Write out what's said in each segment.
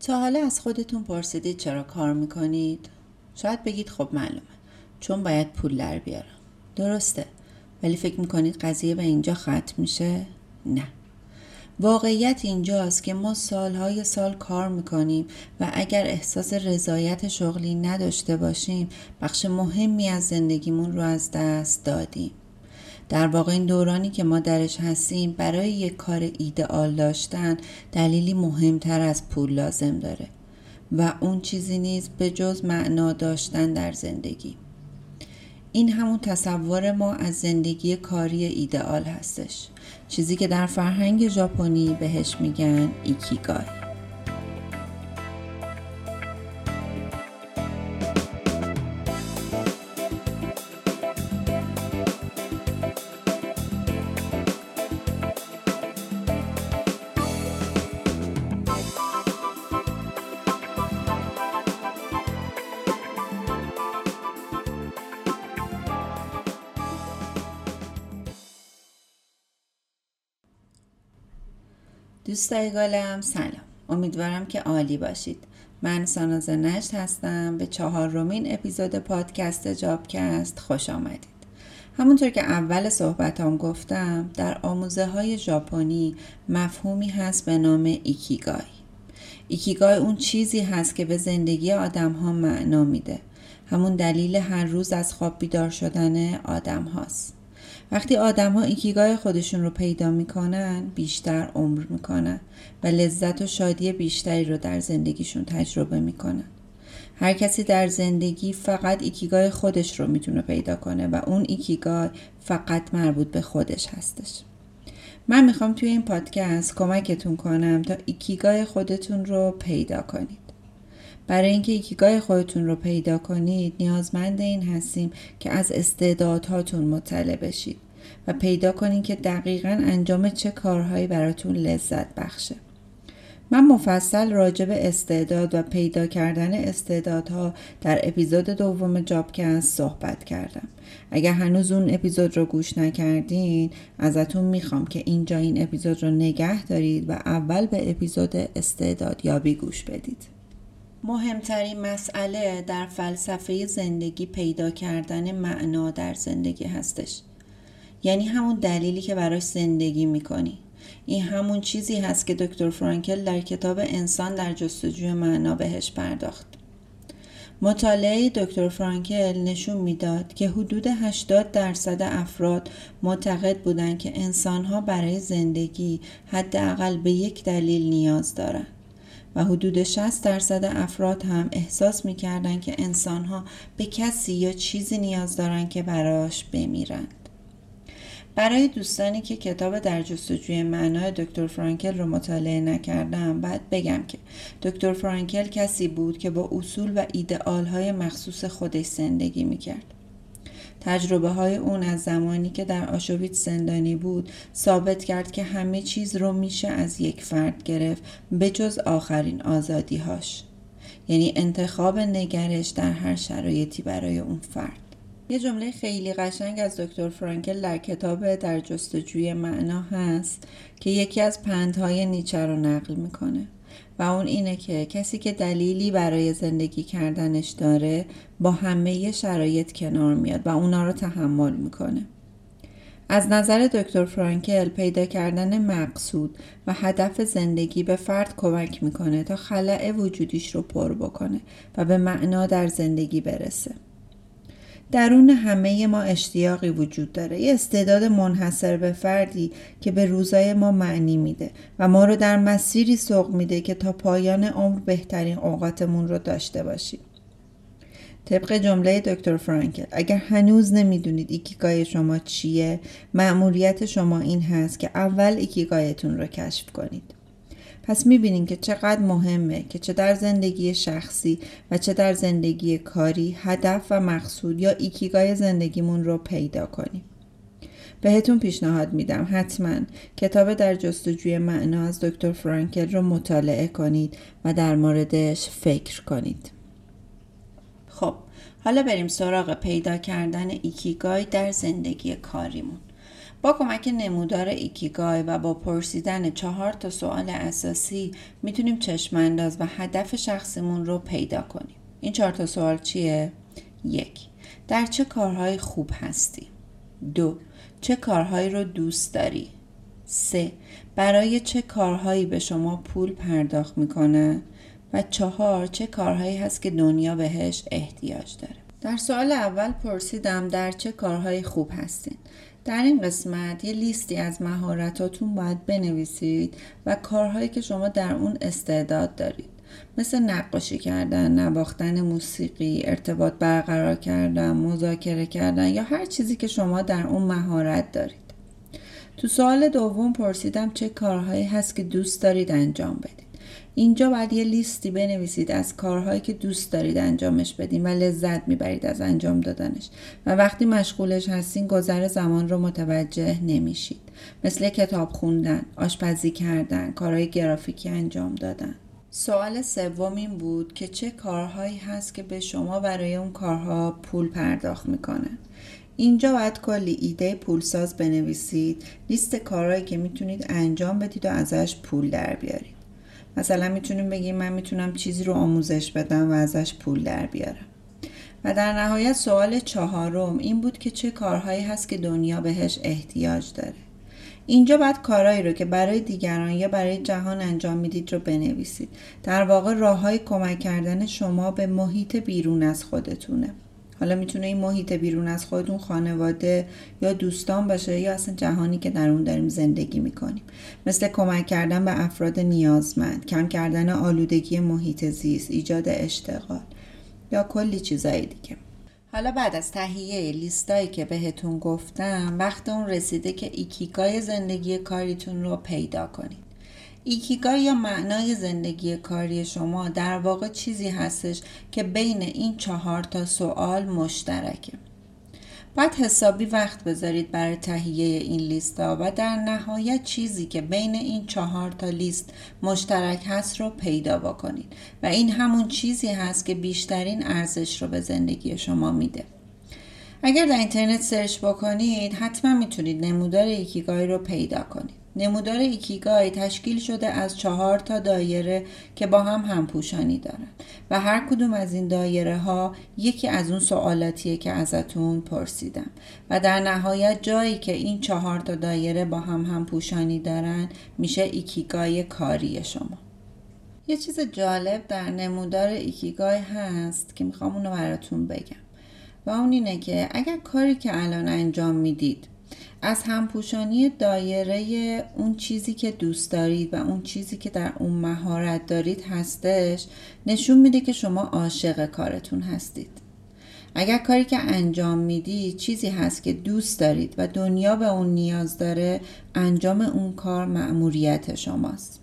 تا حالا از خودتون پرسیدید چرا کار می‌کنید؟ شاید بگید خب معلومه چون باید پول در بیارم درسته ولی فکر می‌کنید قضیه به اینجا ختم میشه؟ نه واقعیت اینجاست که ما سالهای سال کار می‌کنیم و اگر احساس رضایت شغلی نداشته باشیم بخش مهمی از زندگیمون رو از دست دادیم در واقع این دورانی که ما درش هستیم برای یک کار ایدئال داشتن دلیلی مهمتر از پول لازم داره و اون چیزی نیست به جز معنا داشتن در زندگی. این همون تصور ما از زندگی کاری ایدئال هستش. چیزی که در فرهنگ ژاپنی بهش میگن ایکیگای. دوستای گلم؟ سلام. امیدوارم که عالی باشید. من ساناز نشت هستم. به چهارمین اپیزود پادکست جابکست خوش آمدید. همونطور که اول صحبتام گفتم در آموزه های ژاپنی مفهومی هست به نام ایکیگای. ایکیگای اون چیزی هست که به زندگی آدم ها معنا میده. همون دلیل هر روز از خواب بیدار شدن آدم هاست وقتی آدم ها ایکیگای خودشون رو پیدا می‌کنن بیشتر عمر می‌کنن و لذت و شادی بیشتری رو در زندگیشون تجربه می‌کنن. هر کسی در زندگی فقط ایکیگای خودش رو می‌تونه پیدا کنه و اون ایکیگای فقط مربوط به خودش هستش. من می‌خوام توی این پادکست کمکتون کنم تا ایکیگای خودتون رو پیدا کنید. برای اینکه ایکیگای خودتون رو پیدا کنید نیازمند این هستیم که از استعدادهاتون مطلع بشید. و پیدا کنید که دقیقا انجام چه کارهایی براتون لذت بخشه. من مفصل راجع به استعداد و پیدا کردن استعدادها در اپیزود دوم جابکست صحبت کردم. اگر هنوز اون اپیزود رو گوش نکردین ازتون می‌خوام که اینجا این اپیزود رو نگه دارید و اول به اپیزود استعداد یابی گوش بدید. مهمترین مسئله در فلسفه زندگی پیدا کردن معنا در زندگی هستش. یعنی همون دلیلی که براش زندگی می‌کنی. این همون چیزی هست که دکتر فرانکل در کتاب انسان در جستجوی معنا بهش پرداخت. مطالعه دکتر فرانکل نشون می‌داد که حدود 80 درصد افراد معتقد بودند که انسانها برای زندگی حداقل به یک دلیل نیاز دارند و حدود 60 درصد افراد هم احساس می‌کردن که انسانها به کسی یا چیزی نیاز دارن که براش بمیرند. برای دوستانی که کتاب در جستجوی معنای دکتر فرانکل رو مطالعه نکردم بعد بگم که دکتر فرانکل کسی بود که با اصول و ایدئال های مخصوص خودش زندگی می‌کرد. تجربه های اون از زمانی که در آشویت زندانی بود ثابت کرد که همه چیز رو میشه از یک فرد گرفت به جز آخرین آزادی هاش. یعنی انتخاب نگرش در هر شرایطی برای اون فرد. یه جمله خیلی قشنگ از دکتر فرانکل در کتاب در جستجوی معنا هست که یکی از پندهای نیچه رو نقل می‌کنه. و اون اینه که کسی که دلیلی برای زندگی کردنش داره با همه شرایط کنار میاد و اونا رو تحمل می‌کنه. از نظر دکتر فرانکل پیدا کردن مقصود و هدف زندگی به فرد کمک می‌کنه تا خلع وجودیش رو پر بکنه و به معنا در زندگی برسه. درون همه ما اشتیاقی وجود داره. یه استعداد منحصر به فردی که به روزای ما معنی میده و ما رو در مسیری سوق میده که تا پایان عمر بهترین اوقاتمون رو داشته باشیم. طبق جمله دکتر فرانکل اگر هنوز نمی‌دونید ایکیگای شما چیه مأموریت شما این هست که اول ایکیگایتون رو کشف کنید. پس می‌بینیم که چقدر مهمه که چه در زندگی شخصی و چه در زندگی کاری هدف و مقصود یا ایکیگای زندگیمون رو پیدا کنیم. بهتون پیشنهاد میدم حتما کتاب در جستجوی معنا از دکتر فرانکل رو مطالعه کنید و در موردش فکر کنید. خب حالا بریم سراغ پیدا کردن ایکیگای در زندگی کاریمون. با کمک نمودار ایکیگای و با پرسیدن چهار تا سوال اساسی می‌تونیم چشم انداز و هدف شخصمون رو پیدا کنیم. این چهار تا سوال چیه؟ یک در چه کارهای خوب هستی؟ دو چه کارهایی رو دوست داری؟ سه برای چه کارهایی به شما پول پرداخت می‌کنه؟ و چهار چه کارهایی هست که دنیا بهش احتیاج داره؟ در سوال اول پرسیدم در چه کارهایی خوب هستین؟ در این قسمت یه لیستی از مهارتاتون باید بنویسید و کارهایی که شما در اون استعداد دارید مثل نقاشی کردن، نواختن موسیقی، ارتباط برقرار کردن، مذاکره کردن یا هر چیزی که شما در اون مهارت دارید. تو سوال دوم پرسیدم چه کارهایی هست که دوست دارید انجام بدید. اینجا باید یه لیستی بنویسید از کارهایی که دوست دارید انجامش بدین و لذت می‌برید از انجام دادنش. و وقتی مشغولش هستین گذر زمان رو متوجه نمیشید. مثل کتاب خوندن، آشپزی کردن، کارهای گرافیکی انجام دادن. سوال سوم این بود که چه کارهایی هست که به شما برای اون کارها پول پرداخت می‌کنن؟ اینجا باید کلی ایده پولساز بنویسید لیست کارهایی که می‌تونید انجام بدید و ازش پول در بیارید. مثلا می‌تونیم بگیم من می‌تونم چیزی رو آموزش بدم و ازش پول در بیارم. و در نهایت سوال چهارم این بود که چه کارهایی هست که دنیا بهش احتیاج داره. اینجا باید کارهایی رو که برای دیگران یا برای جهان انجام می‌دید رو بنویسید. در واقع راه های کمک کردن شما به محیط بیرون از خودتونه. حالا می‌تونه این محیط بیرون از خودتون خانواده یا دوستان باشه یا اصلا جهانی که در اون داریم زندگی می‌کنیم. مثل کمک کردن به افراد نیازمند کم کردن آلودگی محیط زیست ایجاد اشتغال یا کلی چیزایی دیگه. حالا بعد از تهیه لیستایی که بهتون گفتم وقت اون رسیده که ایکیگای زندگی کاریتون رو پیدا کنید. ایکیگای یا معنای زندگی کاری شما در واقع چیزی هستش که بین این چهار تا سوال مشترکه. باید حسابی وقت بذارید برای تهیه این لیست ها و در نهایت چیزی که بین این چهار تا لیست مشترک هست رو پیدا بکنید و این همون چیزی هست که بیشترین ارزش رو به زندگی شما میده. اگر در اینترنت search بکنید حتما می‌تونید نمودار ایکیگای رو پیدا کنید. نمودار ایکیگای تشکیل شده از چهار تا دایره که با هم همپوشانی دارن و هر کدوم از این دایره ها یکی از اون سوالاتیه که ازتون پرسیدم و در نهایت جایی که این چهار تا دایره با هم همپوشانی دارن میشه ایکیگای کاری شما. یه چیز جالب در نمودار ایکیگای هست که می‌خوام اونو براتون بگم و اون اینه که اگر کاری که الان انجام می‌دید از همپوشانی دایره اون چیزی که دوست دارید و اون چیزی که در اون مهارت دارید هستش نشون میده که شما عاشق کارتون هستید. اگر کاری که انجام می‌دید چیزی هست که دوست دارید و دنیا به اون نیاز داره انجام اون کار مأموریت شماست.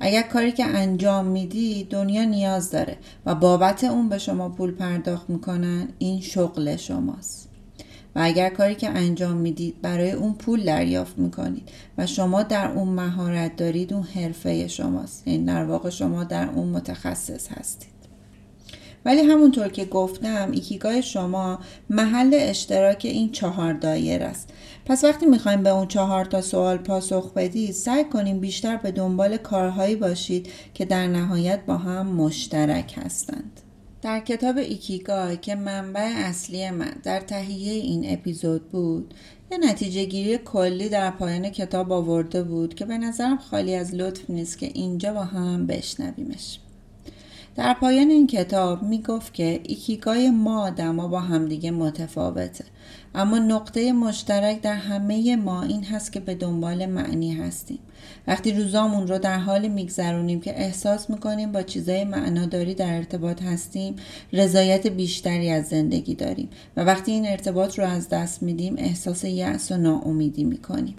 اگر کاری که انجام میدی دنیا نیاز داره و بابت اون به شما پول پرداخت می‌کنن این شغل شماست. و اگر کاری که انجام می‌دید برای اون پول دریافت می‌کنید و شما در اون مهارت دارید اون حرفه شماست. یعنی در واقع شما در اون متخصص هستید. ولی همونطور که گفتم ایکیگای شما محل اشتراک این چهار دایره است. پس وقتی می‌خوایم به اون چهار تا سوال پاسخ بدید سعی کنیم بیشتر به دنبال کارهایی باشید که در نهایت با هم مشترک هستند. در کتاب ایکیگای که منبع اصلی من در تهیه این اپیزود بود یه نتیجه گیری کلی در پایان کتاب آورده بود که به نظرم خالی از لطف نیست که اینجا با هم بشنویمش. در پایان این کتاب می گفت که ایکیگای ما آدما با همدیگه متفاوته. اما نقطه مشترک در همه ما این هست که به دنبال معنی هستیم. وقتی روزامون رو در حال میگذرونیم که احساس می‌کنیم با چیزای معناداری در ارتباط هستیم رضایت بیشتری از زندگی داریم. و وقتی این ارتباط رو از دست میدیم احساس یأس و ناامیدی می‌کنیم.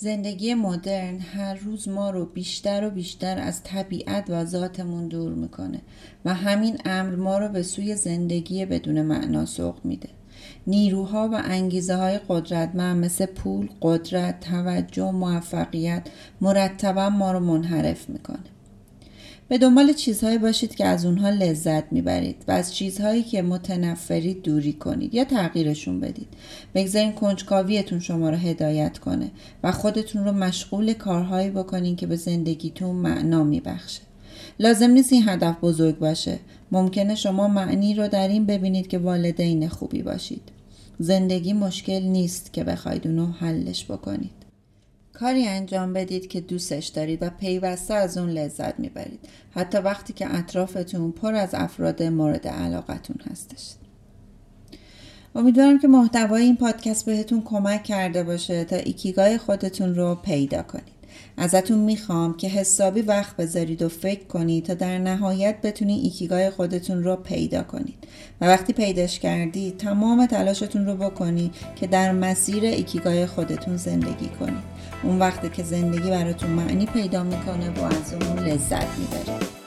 زندگی مدرن هر روز ما رو بیشتر و بیشتر از طبیعت و ذاتمون دور می‌کنه و همین امر ما رو به سوی زندگی بدون معنا سوق میده. نیروها و انگیزه های قدرتمند مثل پول، قدرت، توجه، موفقیت مرتبا ما رو منحرف می‌کنه. به دنبال چیزهایی باشید که از اونها لذت می‌برید و از چیزهایی که متنفرید دوری کنید یا تغییرشون بدید. بگذارین کنجکاویتون شما رو هدایت کنه و خودتون رو مشغول کارهایی بکنین که به زندگیتون معنا میبخشه. لازم نیست این هدف بزرگ باشه. ممکنه شما معنی رو در این ببینید که والدین خوبی باشید. زندگی مشکل نیست که بخواید اونو حلش بکنید. کاری انجام بدید که دوستش دارید و پیوسته از اون لذت می‌برید. حتی وقتی که اطرافتون پر از افراد مورد علاقتون هستش. امیدوارم که محتوای این پادکست بهتون کمک کرده باشه تا ایکیگای خودتون رو پیدا کنید. ازتون می‌خوام که حسابی وقت بذارید و فکر کنید تا در نهایت بتونید ایکیگای خودتون رو پیدا کنید. و وقتی پیداش کردید تمام تلاشتون رو بکنید که در مسیر ایکیگای خودتون زندگی کنید. اون وقتی که زندگی براتون معنی پیدا می‌کنه و از اون لذت می‌برید